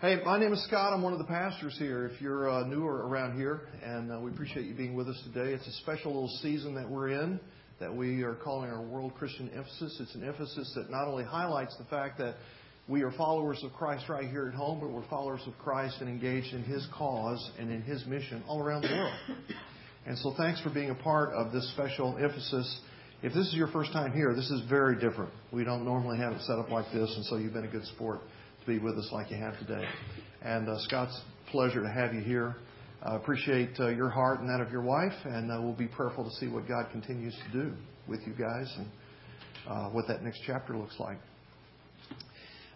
Hey, my name is Scott. I'm one of the pastors here. If you're uh, newer around here, and uh, we appreciate you being with us today. It's a special little season that we're in that we are calling our World Christian Emphasis. It's an emphasis that not only highlights the fact that we are followers of Christ right here at home, but we're followers of Christ and engaged in His cause and in His mission all around the world. And so, thanks for being a part of this special emphasis. If this is your first time here, this is very different. We don't normally have it set up like this, and so you've been a good sport be with us like you have today. And uh, Scott's pleasure to have you here. I appreciate uh, your heart and that of your wife, and uh, we'll be prayerful to see what God continues to do with you guys and uh, what that next chapter looks like.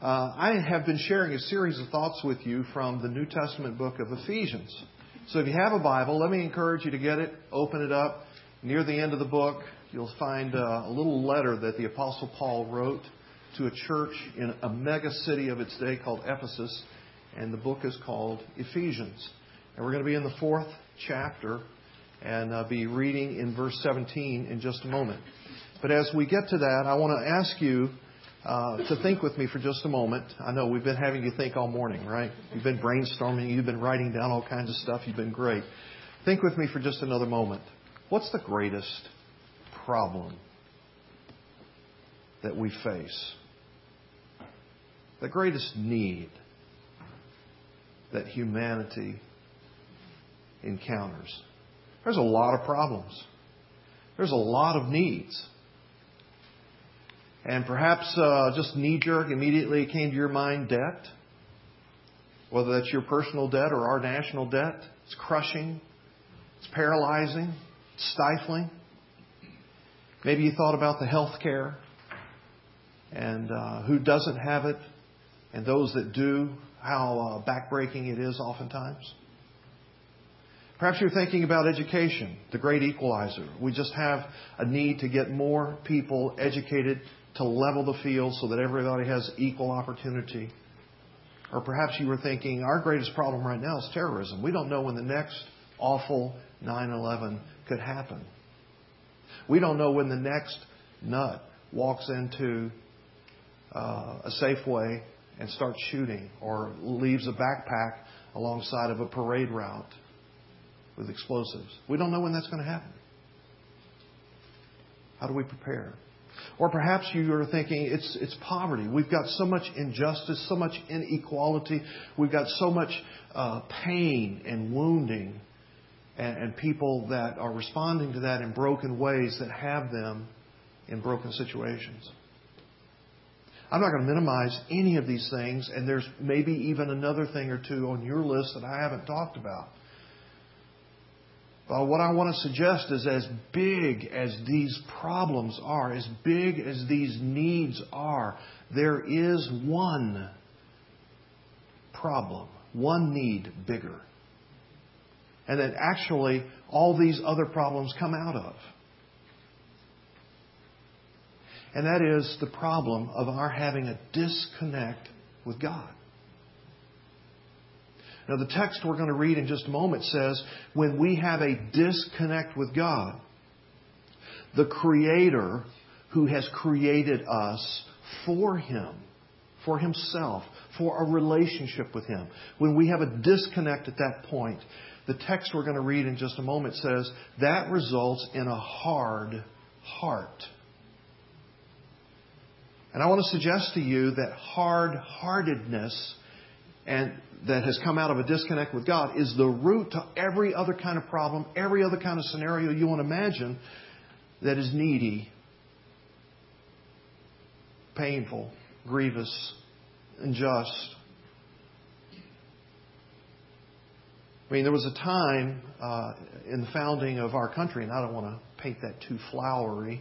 Uh, I have been sharing a series of thoughts with you from the New Testament book of Ephesians. So if you have a Bible, let me encourage you to get it, open it up. Near the end of the book, you'll find uh, a little letter that the Apostle Paul wrote to a church in a mega city of its day called Ephesus, and the book is called Ephesians. And we're going to be in the fourth chapter and uh, be reading in verse 17 in just a moment. But as we get to that, I want to ask you uh, to think with me for just a moment. I know we've been having you think all morning, right? You've been brainstorming, you've been writing down all kinds of stuff, you've been great. Think with me for just another moment. What's the greatest problem that we face? The greatest need that humanity encounters. There's a lot of problems. There's a lot of needs. And perhaps uh, just knee jerk immediately it came to your mind debt. Whether that's your personal debt or our national debt, it's crushing, it's paralyzing, it's stifling. Maybe you thought about the health care and uh, who doesn't have it and those that do, how uh, backbreaking it is oftentimes. Perhaps you're thinking about education, the great equalizer. We just have a need to get more people educated to level the field so that everybody has equal opportunity. Or perhaps you were thinking, our greatest problem right now is terrorism. We don't know when the next awful 9 11 could happen. We don't know when the next nut walks into uh, a Safeway and starts shooting or leaves a backpack alongside of a parade route with explosives. We don't know when that's going to happen. How do we prepare? Or perhaps you are thinking it's, it's poverty. We've got so much injustice, so much inequality. We've got so much uh, pain and wounding, and, and people that are responding to that in broken ways that have them in broken situations. I'm not going to minimize any of these things, and there's maybe even another thing or two on your list that I haven't talked about. But what I want to suggest is as big as these problems are, as big as these needs are, there is one problem, one need bigger. And that actually all these other problems come out of. And that is the problem of our having a disconnect with God. Now, the text we're going to read in just a moment says when we have a disconnect with God, the Creator who has created us for Him, for Himself, for a relationship with Him, when we have a disconnect at that point, the text we're going to read in just a moment says that results in a hard heart. And I want to suggest to you that hard heartedness and that has come out of a disconnect with God is the root to every other kind of problem, every other kind of scenario you want to imagine that is needy, painful, grievous, unjust. I mean, there was a time uh, in the founding of our country, and I don't want to paint that too flowery,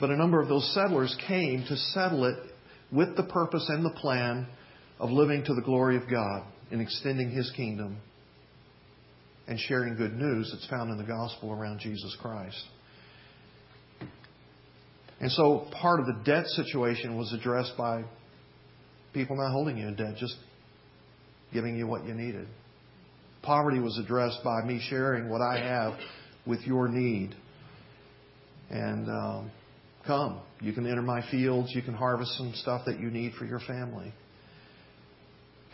but a number of those settlers came to settle it with the purpose and the plan of living to the glory of God and extending His kingdom and sharing good news that's found in the gospel around Jesus Christ. And so part of the debt situation was addressed by people not holding you in debt, just giving you what you needed. Poverty was addressed by me sharing what I have with your need. And um, Come. You can enter my fields. You can harvest some stuff that you need for your family.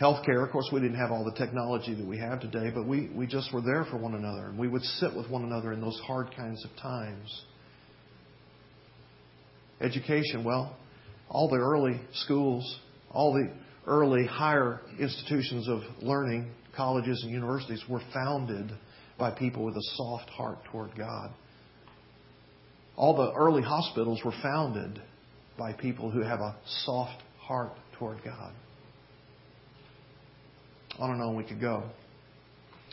healthcare. Of course, we didn't have all the technology that we have today, but we, we just were there for one another. And we would sit with one another in those hard kinds of times. Education, well, all the early schools, all the early higher institutions of learning, colleges and universities, were founded by people with a soft heart toward God. All the early hospitals were founded by people who have a soft heart toward God. On and on we could go.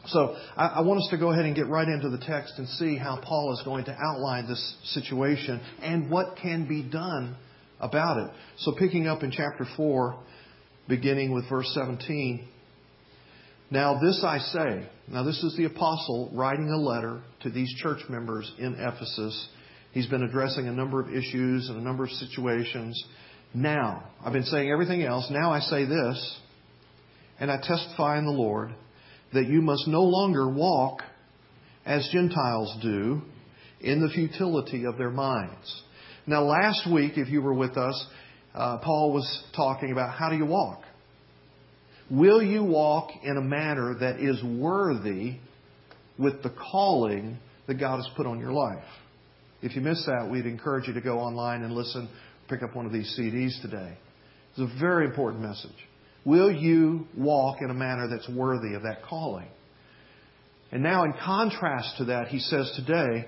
So I, I, want us to go ahead and get right into the text and see how Paul is going to outline this situation and what can be done about it. So picking up in chapter 4, beginning with verse 17. Now this I say. Now this is the apostle writing a letter to these church members in Ephesus. He's been addressing a number of issues and a number of situations. Now, I've been saying everything else. Now I say this, and I testify in the Lord that you must no longer walk as Gentiles do in the futility of their minds. Now, last week, if you were with us, uh, Paul was talking about how do you walk? Will you walk in a manner that is worthy with the calling that God has put on your life? If you missed that, we'd encourage you to go online and listen, pick up one of these CDs today. It's a very important message. Will you walk in a manner that's worthy of that calling? And now, in contrast to that, he says today,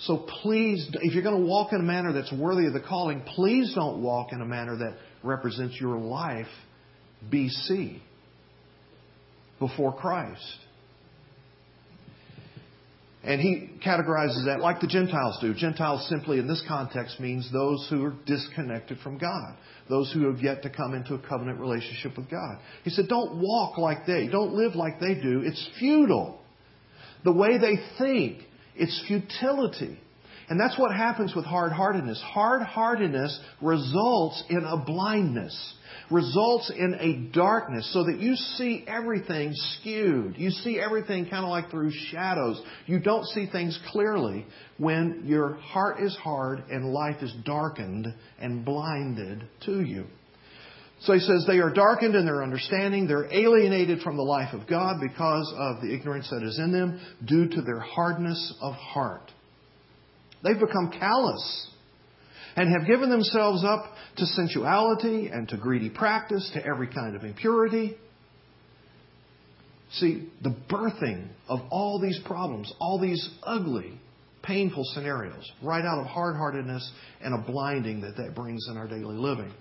so please, if you're going to walk in a manner that's worthy of the calling, please don't walk in a manner that represents your life BC, before Christ. And he categorizes that like the Gentiles do. Gentiles simply in this context means those who are disconnected from God, those who have yet to come into a covenant relationship with God. He said, don't walk like they, don't live like they do. It's futile. The way they think, it's futility. And that's what happens with hard heartedness. Hard heartedness results in a blindness results in a darkness so that you see everything skewed. You see everything kind of like through shadows. You don't see things clearly when your heart is hard and life is darkened and blinded to you. So he says they are darkened in their understanding. They're alienated from the life of God because of the ignorance that is in them due to their hardness of heart. They've become callous and have given themselves up to sensuality and to greedy practice, to every kind of impurity. See, the birthing of all these problems, all these ugly, painful scenarios, right out of hard heartedness and a blinding that that brings in our daily living.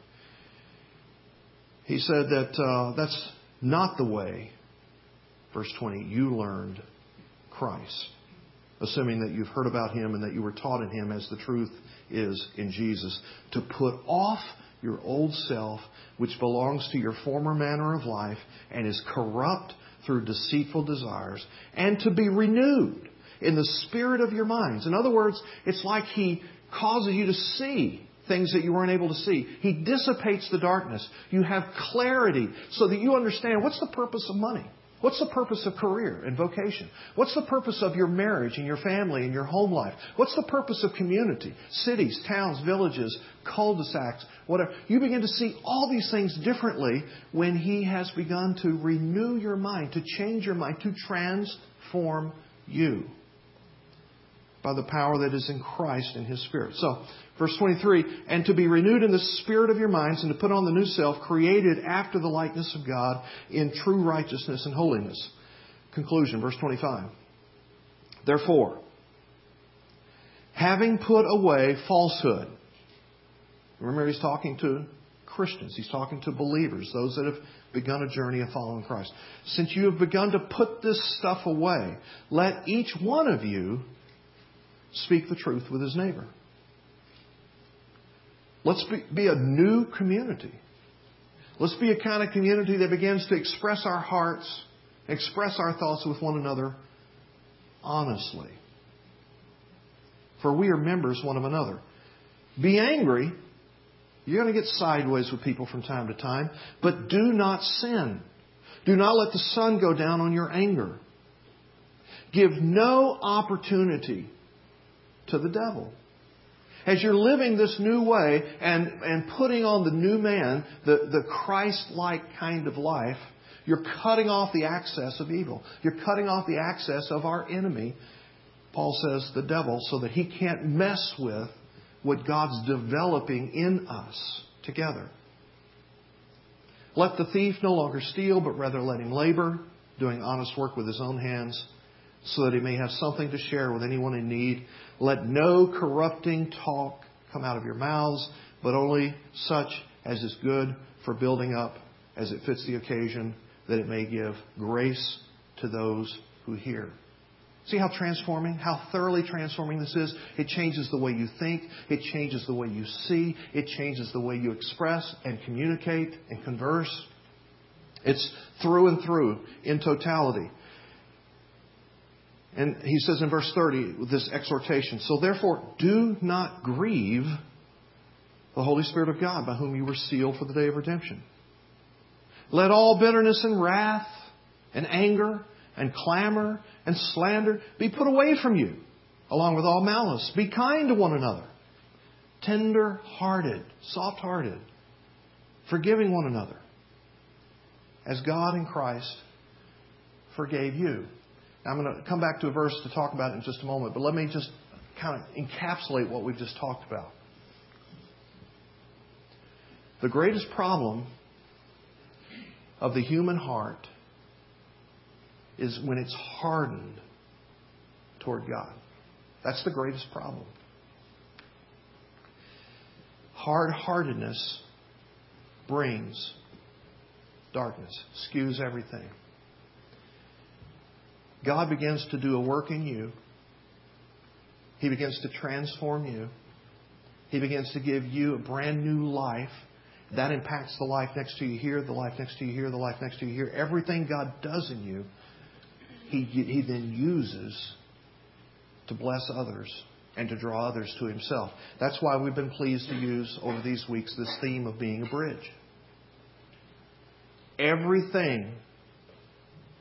He said that uh, that's not the way, verse 20, you learned Christ, assuming that you've heard about him and that you were taught in him as the truth is in Jesus. To put off your old self, which belongs to your former manner of life and is corrupt through deceitful desires, and to be renewed in the spirit of your minds. In other words, it's like He causes you to see things that you weren't able to see. He dissipates the darkness. You have clarity so that you understand what's the purpose of money? What's the purpose of career and vocation? What's the purpose of your marriage and your family and your home life? What's the purpose of community? Cities, towns, villages, cul-de-sacs, whatever. You begin to see all these things differently when He has begun to renew your mind, to change your mind, to transform you by the power that is in Christ and His Spirit. So, verse 23, and to be renewed in the spirit of your minds and to put on the new self created after the likeness of God in true righteousness and holiness. Conclusion, verse 25. Therefore, having put away falsehood, remember he's talking to Christians, he's talking to believers, those that have begun a journey of following Christ. Since you have begun to put this stuff away, let each one of you speak the truth with his neighbor. Let's be, be a new community. Let's be a kind of community that begins to express our hearts, express our thoughts with one another honestly. For we are members one of another. Be angry. You're going to get sideways with people from time to time, but do not sin. Do not let the sun go down on your anger. Give no opportunity to the devil. As you're living this new way and, and putting on the new man, the, the Christ like kind of life, You're cutting off the access of evil. You're cutting off the access of our enemy, Paul says, the devil, so that he can't mess with what God's developing in us together. Let the thief no longer steal, but rather let him labor, doing honest work with his own hands, so that he may have something to share with anyone in need. Let no corrupting talk come out of your mouths, but only such as is good for building up as it fits the occasion, that it may give grace to those who hear. See how transforming, how thoroughly transforming this is? It changes the way you think. It changes the way you see. It changes the way you express and communicate and converse. It's through and through in totality. And he says in verse 30, with this exhortation, So therefore, do not grieve the Holy Spirit of God, by whom you were sealed for the day of redemption. Let all bitterness and wrath and anger and clamor and slander be put away from you, along with all malice. Be kind to one another, tender hearted, soft hearted, forgiving one another, as God in Christ forgave you. I'm going to come back to a verse to talk about it in just a moment, but let me just kind of encapsulate what we've just talked about. The greatest problem of the human heart is when it's hardened toward God. That's the greatest problem. Hard heartedness brings darkness, skews everything. God begins to do a work in you. He begins to transform you. He begins to give you a brand new life. That impacts the life next to you here, the life next to you here, the life next to you here. Everything God does in you he, he then uses to bless others and to draw others to himself. That's why we've been pleased to use over these weeks this theme of being a bridge. Everything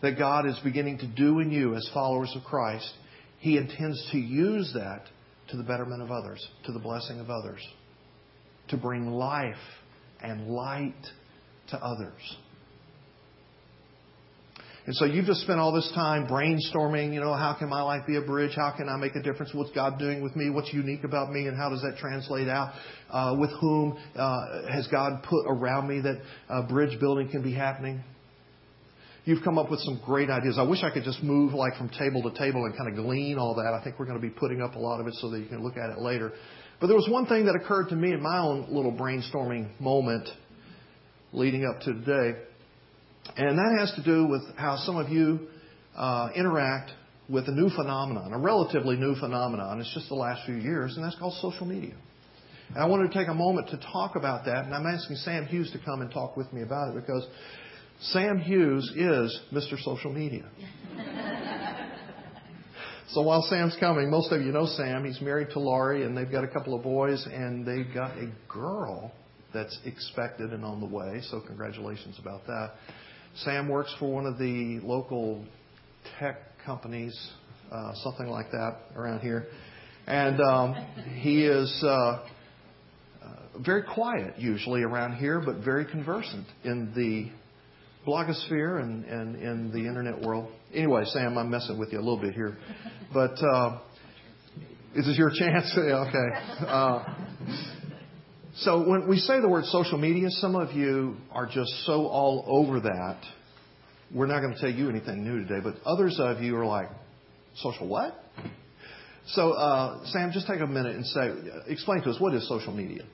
that God is beginning to do in you as followers of Christ, He intends to use that to the betterment of others, to the blessing of others, to bring life and light to others. And so you've just spent all this time brainstorming, you know, how can my life be a bridge? How can I make a difference? What's God doing with me? What's unique about me? And how does that translate out? Uh, with whom uh, has God put around me that uh, bridge building can be happening? You've come up with some great ideas. I wish I could just move like from table to table and kind of glean all that. I think we're going to be putting up a lot of it so that you can look at it later. But there was one thing that occurred to me in my own little brainstorming moment leading up to today. And that has to do with how some of you uh, interact with a new phenomenon, a relatively new phenomenon. It's just the last few years, and that's called social media. And I wanted to take a moment to talk about that, and I'm asking Sam Hughes to come and talk with me about it because Sam Hughes is Mr. Social Media. so while Sam's coming, most of you know Sam. He's married to Laurie, and they've got a couple of boys, and they've got a girl that's expected and on the way. So congratulations about that. Sam works for one of the local tech companies, uh, something like that around here. And um, he is uh, uh, very quiet usually around here, but very conversant in the blogosphere and, and in the internet world. Anyway, Sam, I'm messing with you a little bit here. But uh, is this your chance? okay. Uh, so when we say the word social media, some of you are just so all over that. We're not going to tell you anything new today, but others of you are like, social what? So, uh, Sam, just take a minute and say, explain to us what is social media.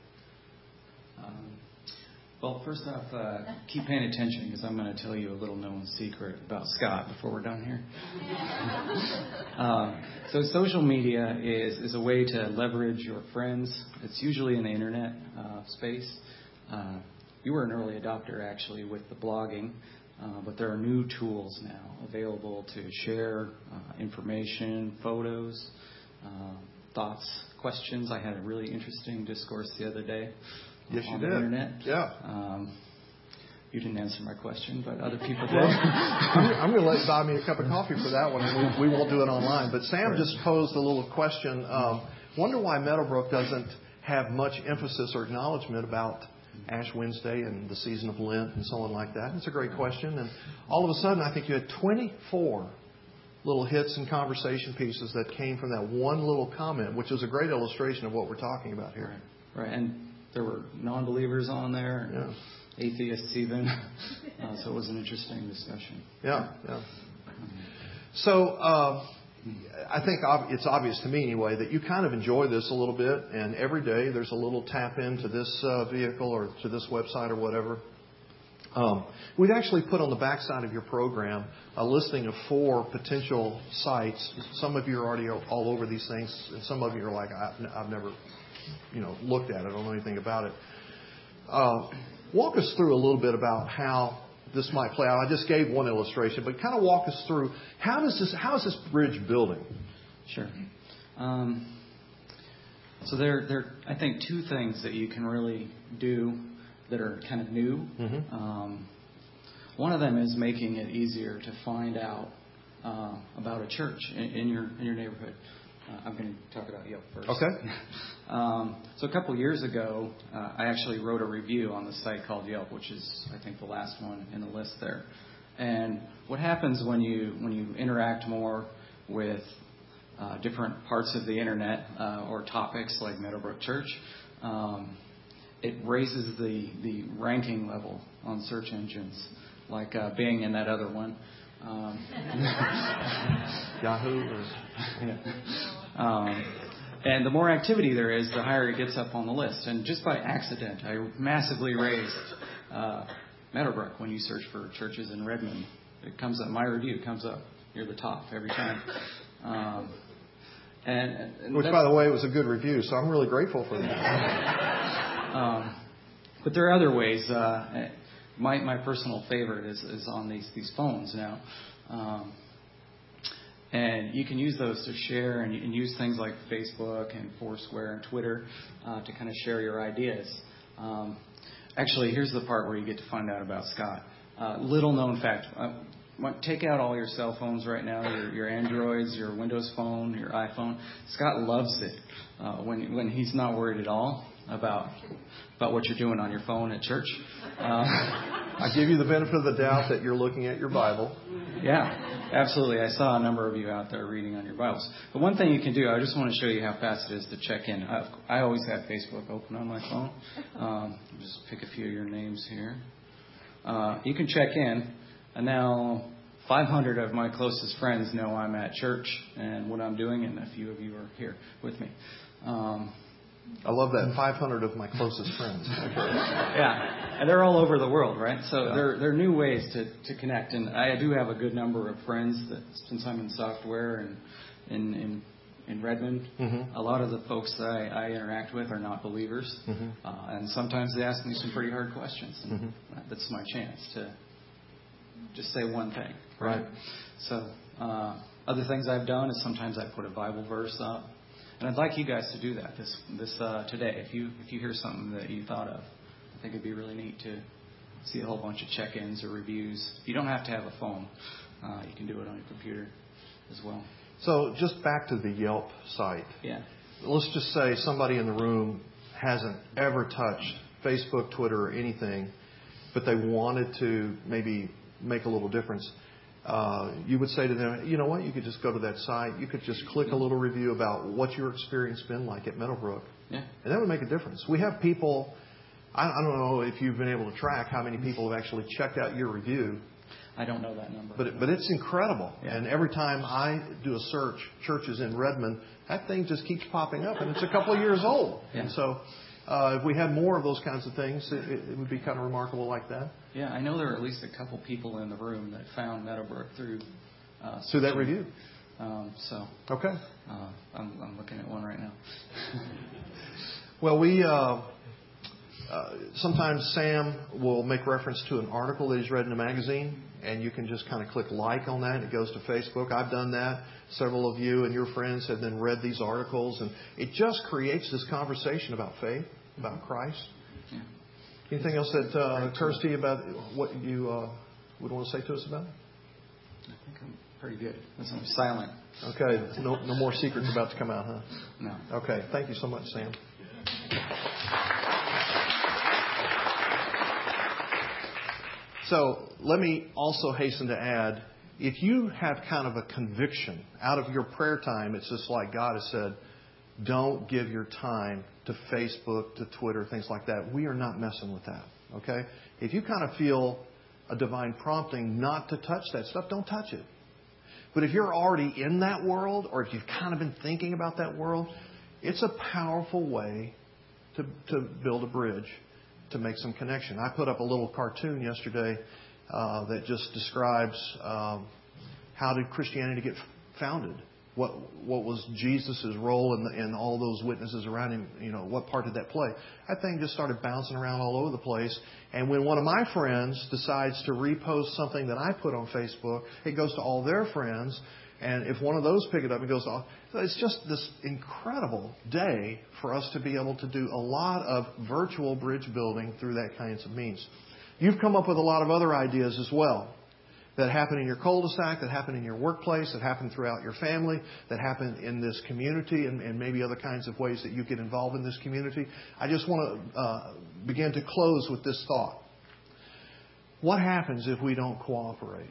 Well, first off, uh, keep paying attention because I'm going to tell you a little known secret about Scott before we're done here. uh, so, social media is, is a way to leverage your friends. It's usually in the internet uh, space. Uh, you were an early adopter, actually, with the blogging, uh, but there are new tools now available to share uh, information, photos, thoughts, questions. I had a really interesting discourse the other day Yes, you on did. internet. Yeah. Um, you didn't answer my question, but other people did. I'm, going to let you buy me a cup of coffee for that one. We, we won't do it online. But Sam just posed a little question. Um, wonder why Meadowbrook doesn't have much emphasis or acknowledgement about Ash Wednesday and the season of Lent and so on like that? It's a great question. And all of a sudden, I think you had 24 little hits and conversation pieces that came from that one little comment, which is a great illustration of what we're talking about here. Right. right. And there were non believers on there, yeah. atheists even. uh, so it was an interesting discussion. Yeah, yeah. So, uh, I think it's obvious to me anyway that you kind of enjoy this a little bit, and every day there's a little tap into this uh, vehicle or to this website or whatever. Um, we've actually put on the backside of your program a listing of four potential sites. Some of you are already all over these things, and some of you are like, I've, never, you know, looked at it. I don't know anything about it. Uh, walk us through a little bit about how this might play out. I just gave one illustration, but kind of walk us through how does this how is this bridge building? Sure. Um, so there, there, I think two things that you can really do that are kind of new. Mm-hmm. Um, one of them is making it easier to find out uh, about a church in, in, your in your neighborhood. Uh, I'm going to talk about Yelp first. Okay. um, so a couple years ago, uh, I actually wrote a review on the site called Yelp, which is I think the last one in the list there. And what happens when you when you interact more with uh, different parts of the internet uh, or topics like Meadowbrook Church, um, it raises the the ranking level on search engines, like uh, Bing and that other one. Um, Yahoo. Or, yeah. And the more activity there is, the higher it gets up on the list. And just by accident, I massively raised uh, Meadowbrook when you search for churches in Redmond. It comes up, my review comes up near the top every time. Um, and, and Which, by the way, was a good review, so I'm really grateful for that. um, but there are other ways. Uh, my my personal favorite is is on these these phones now. Um, and you can use those to share and, and use things like Facebook and Foursquare and Twitter uh, to kind of share your ideas. Um, actually, here's the part where you get to find out about Scott. Uh, little known fact. Uh, take out all your cell phones right now, your, your Androids, your Windows Phone, your iPhone. Scott loves it uh, when when he's not worried at all about about what you're doing on your phone at church. Uh, I give you the benefit of the doubt that you're looking at your Bible. Yeah, absolutely. I saw a number of you out there reading on your Bibles. But one thing you can do, I just want to show you how fast it is to check in. I, I always have Facebook open on my phone. Um, just pick a few of your names here. Uh, you can check in, and now 500 of my closest friends know I'm at church and what I'm doing, and a few of you are here with me. Um, I love that. 500 of my closest friends. yeah, and they're all over the world, right? So yeah. there, there are new ways to, to connect, and I do have a good number of friends that since I'm in software and in in, in Redmond, mm-hmm. a lot of the folks that I, I interact with are not believers, mm-hmm. uh, and sometimes they ask me some pretty hard questions, and mm-hmm. that's my chance to just say one thing, right? right. So. Uh, other things I've done is sometimes I put a Bible verse up and I'd like you guys to do that this this uh, today. If you if you hear something that you thought of, I think it'd be really neat to see a whole bunch of check-ins or reviews. You don't have to have a phone. Uh, you can do it on your computer as well. So just back to the Yelp site. Yeah. Let's just say somebody in the room hasn't ever touched Facebook, Twitter, or anything, but they wanted to maybe make a little difference Uh, you would say to them, you know what, you could just go to that site. You could just click a little review about what your experience been like at Meadowbrook. Yeah. And that would make a difference. We have people, I, I don't know if you've been able to track how many people have actually checked out your review. I don't know that number. But, it, but it's incredible. Yeah. And every time I do a search, churches in Redmond, that thing just keeps popping up. And it's a couple of years old. Yeah. And uh, if we had more of those kinds of things, it, it would be kind of remarkable like that. Yeah, I know there are at least a couple people in the room that found Meadowbrook through uh, through that review. Um, so okay, uh, I'm, I'm looking at one right now. well, we. Uh, uh, sometimes Sam will make reference to an article that he's read in a magazine, and you can just kind of click like on that. It goes to Facebook. I've done that. Several of you and your friends have then read these articles, and it just creates this conversation about faith, about Christ. Yeah. Anything else that uh, occurs to you about what you uh, would want to say to us about? I think I'm pretty good. I'm silent. Okay. No, no more secrets about to come out, huh? No. Okay. Thank you so much, Sam. So let me also hasten to add if you have kind of a conviction out of your prayer time, it's just like God has said, don't give your time to Facebook, to Twitter, things like that. We are not messing with that. Okay? If you kind of feel a divine prompting not to touch that stuff, don't touch it. But if you're already in that world, or if you've kind of been thinking about that world, it's a powerful way to, to build a bridge, to make some connection. I put up a little cartoon yesterday uh, that just describes um, how did Christianity get founded. What what was Jesus' role in all those witnesses around him? You know, what part did that play? That thing just started bouncing around all over the place. And when one of my friends decides to repost something that I put on Facebook, it goes to all their friends. And if one of those pick it up, it goes off. So it's just this incredible day for us to be able to do a lot of virtual bridge building through that kinds of means. You've come up with a lot of other ideas as well that happen in your cul-de-sac, that happen in your workplace, that happen throughout your family, that happen in this community, and, and maybe other kinds of ways that you get involved in this community. I just want to uh, begin to close with this thought. What happens if we don't cooperate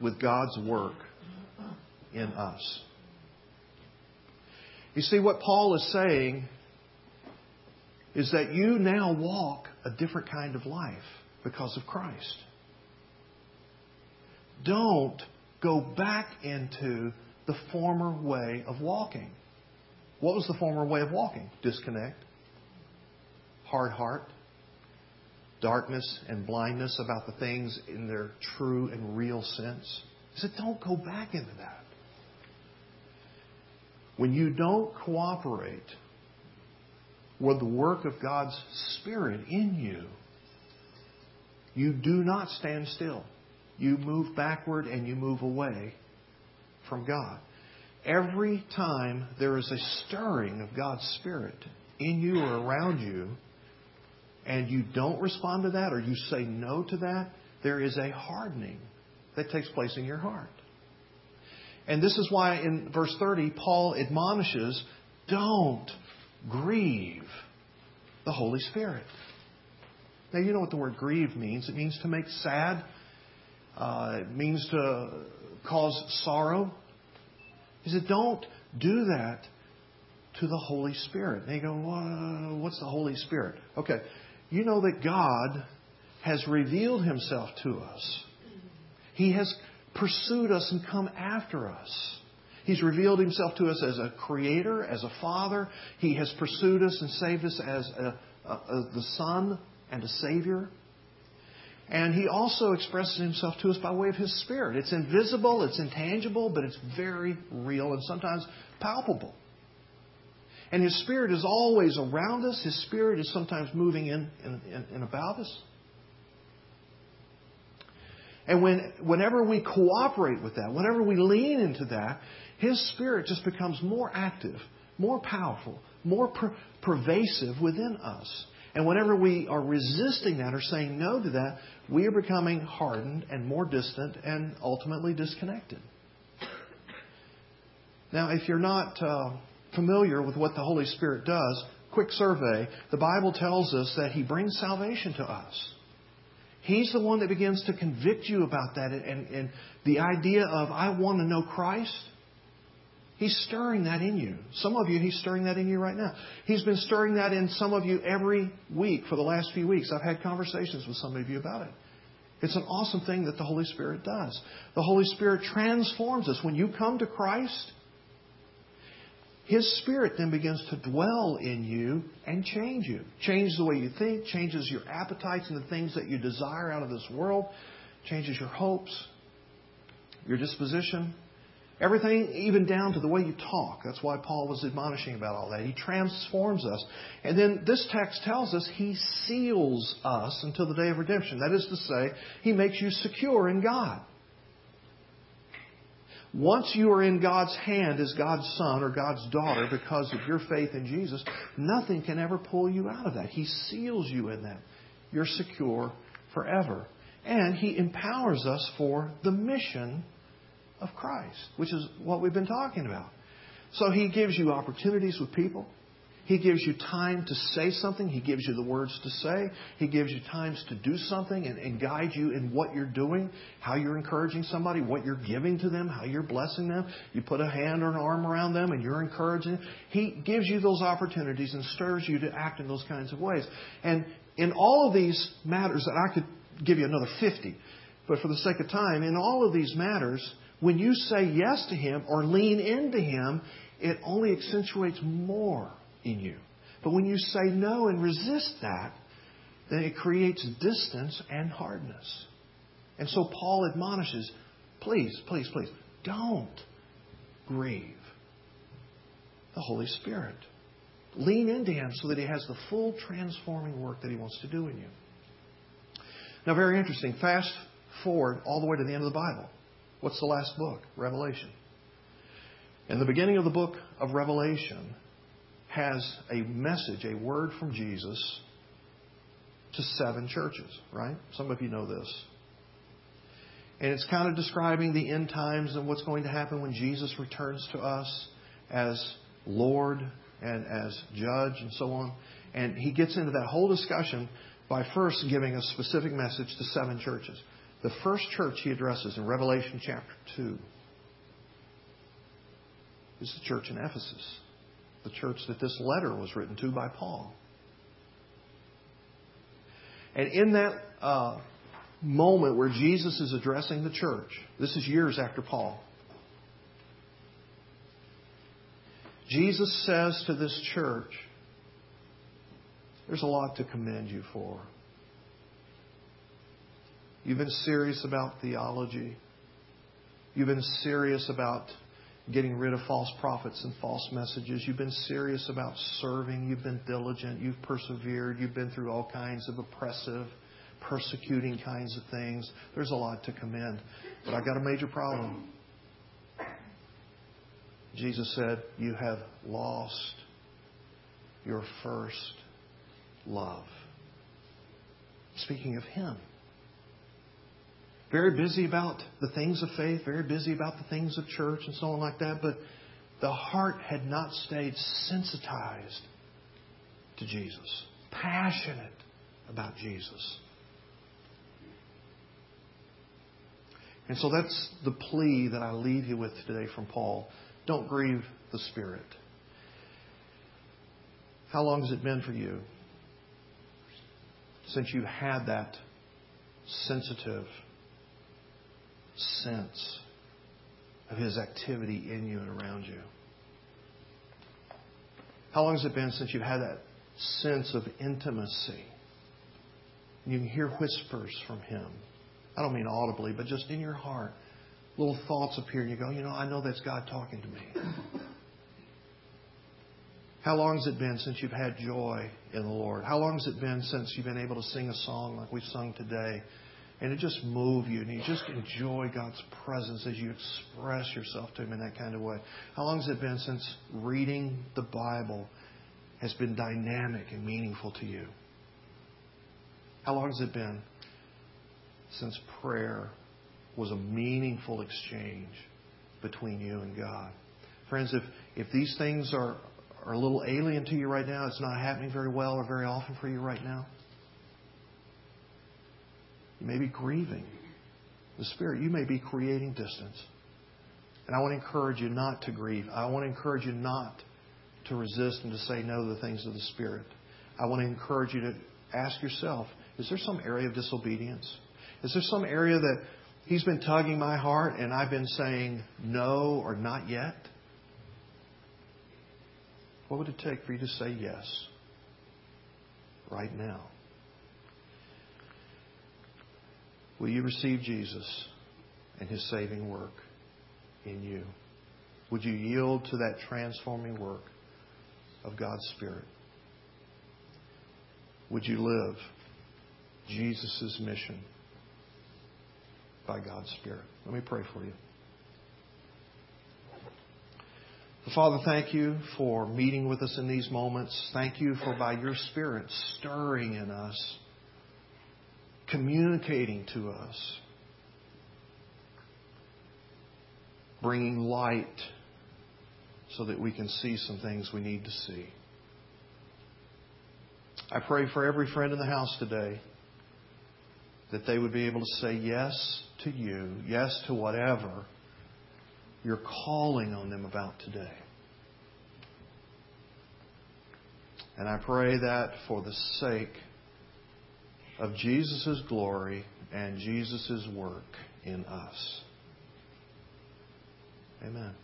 with God's work in us? You see, what Paul is saying is that you now walk a different kind of life because of Christ. Don't go back into the former way of walking. What was the former way of walking? Disconnect, hard heart, darkness and blindness about the things in their true and real sense. He said, don't go back into that. When you don't cooperate with the work of God's Spirit in you, you do not stand still. You move backward and you move away from God. Every time there is a stirring of God's Spirit in you or around you, and you don't respond to that or you say no to that, there is a hardening that takes place in your heart. And this is why in verse 30, Paul admonishes don't grieve the Holy Spirit. Now, you know what the word grieve means. It means to make sad, uh, it means to cause sorrow. He said, don't do that to the Holy Spirit. And they go, what's the Holy Spirit? Okay, you know that God has revealed himself to us. He has pursued us and come after us. He's revealed himself to us as a creator, as a father. He has pursued us and saved us as, a, a, as the son and a savior. And he also expresses himself to us by way of his spirit. It's invisible, it's intangible, but it's very real and sometimes palpable. And his spirit is always around us. His spirit is sometimes moving in and about us. And when, whenever we cooperate with that, whenever we lean into that, his spirit just becomes more active, more powerful, more per- pervasive within us. And whenever we are resisting that or saying no to that, we are becoming hardened and more distant and ultimately disconnected. Now, if you're not uh, familiar with what the Holy Spirit does, quick survey, the Bible tells us that He brings salvation to us. He's the one that begins to convict you about that and, and the idea of, I want to know Christ. He's stirring that in you. Some of you, He's stirring that in you right now. He's been stirring that in some of you every week for the last few weeks. I've had conversations with some of you about it. It's an awesome thing that the Holy Spirit does. The Holy Spirit transforms us. When you come to Christ, His Spirit then begins to dwell in you and change you. Changes the way you think, changes your appetites and the things that you desire out of this world, changes your hopes, your disposition, Everything, even down to the way you talk. That's why Paul was admonishing about all that. He transforms us. And then this text tells us he seals us until the day of redemption. That is to say, he makes you secure in God. Once you are in God's hand as God's son or God's daughter because of your faith in Jesus, nothing can ever pull you out of that. He seals you in that. You're secure forever. And He empowers us for the mission of Christ, which is what we've been talking about. So he gives you opportunities with people. He gives you time to say something. He gives you the words to say. He gives you times to do something and, and guide you in what you're doing, how you're encouraging somebody, what you're giving to them, how you're blessing them. You put a hand or an arm around them and you're encouraging. He gives you those opportunities and stirs you to act in those kinds of ways. And in all of these matters, and I could give you another 50, but for the sake of time, in all of these matters, when you say yes to Him or lean into Him, it only accentuates more in you. But when you say no and resist that, then it creates distance and hardness. And so Paul admonishes please, please, please, don't grieve the Holy Spirit. Lean into Him so that He has the full transforming work that He wants to do in you. Now, very interesting. Fast forward all the way to the end of the Bible. What's the last book? Revelation. And the beginning of the book of Revelation has a message, a word from Jesus to seven churches, right? Some of you know this. And it's kind of describing the end times and what's going to happen when Jesus returns to us as Lord and as judge and so on. And he gets into that whole discussion by first giving a specific message to seven churches. The first church he addresses in Revelation chapter 2 is the church in Ephesus, the church that this letter was written to by Paul. And in that uh, moment where Jesus is addressing the church, this is years after Paul, Jesus says to this church, There's a lot to commend you for. You've been serious about theology. You've been serious about getting rid of false prophets and false messages. You've been serious about serving. You've been diligent. You've persevered. You've been through all kinds of oppressive, persecuting kinds of things. There's a lot to commend. But I got a major problem. Jesus said, You have lost your first love. Speaking of Him. Very busy about the things of faith, very busy about the things of church and so on like that, but the heart had not stayed sensitized to Jesus, passionate about Jesus. And so that's the plea that I leave you with today from Paul. Don't grieve the Spirit. How long has it been for you since you had that sensitive sense of His activity in you and around you? How long has it been since you've had that sense of intimacy? You can hear whispers from Him. I don't mean audibly, but just in your heart. Little thoughts appear and you go, you know, I know that's God talking to me. How long has it been since you've had joy in the Lord? How long has it been since you've been able to sing a song like we've sung today and it just move you and you just enjoy God's presence as you express yourself to Him in that kind of way? How long has it been since reading the Bible has been dynamic and meaningful to you? How long has it been since prayer was a meaningful exchange between you and God? Friends, if, if these things are, are a little alien to you right now, it's not happening very well or very often for you right now, you may be grieving the Spirit. You may be creating distance. And I want to encourage you not to grieve. I want to encourage you not to resist and to say no to the things of the Spirit. I want to encourage you to ask yourself is there some area of disobedience? Is there some area that He's been tugging my heart and I've been saying no or not yet? What would it take for you to say yes right now? Will you receive Jesus and His saving work in you? Would you yield to that transforming work of God's Spirit? Would you live Jesus' mission by God's Spirit? Let me pray for you. Father, thank you for meeting with us in these moments. Thank you for by your Spirit stirring in us communicating to us, bringing light so that we can see some things we need to see. I pray for every friend in the house today that they would be able to say yes to you, yes to whatever you're calling on them about today. And I pray that for the sake of Jesus' glory and Jesus' work in us. Amen.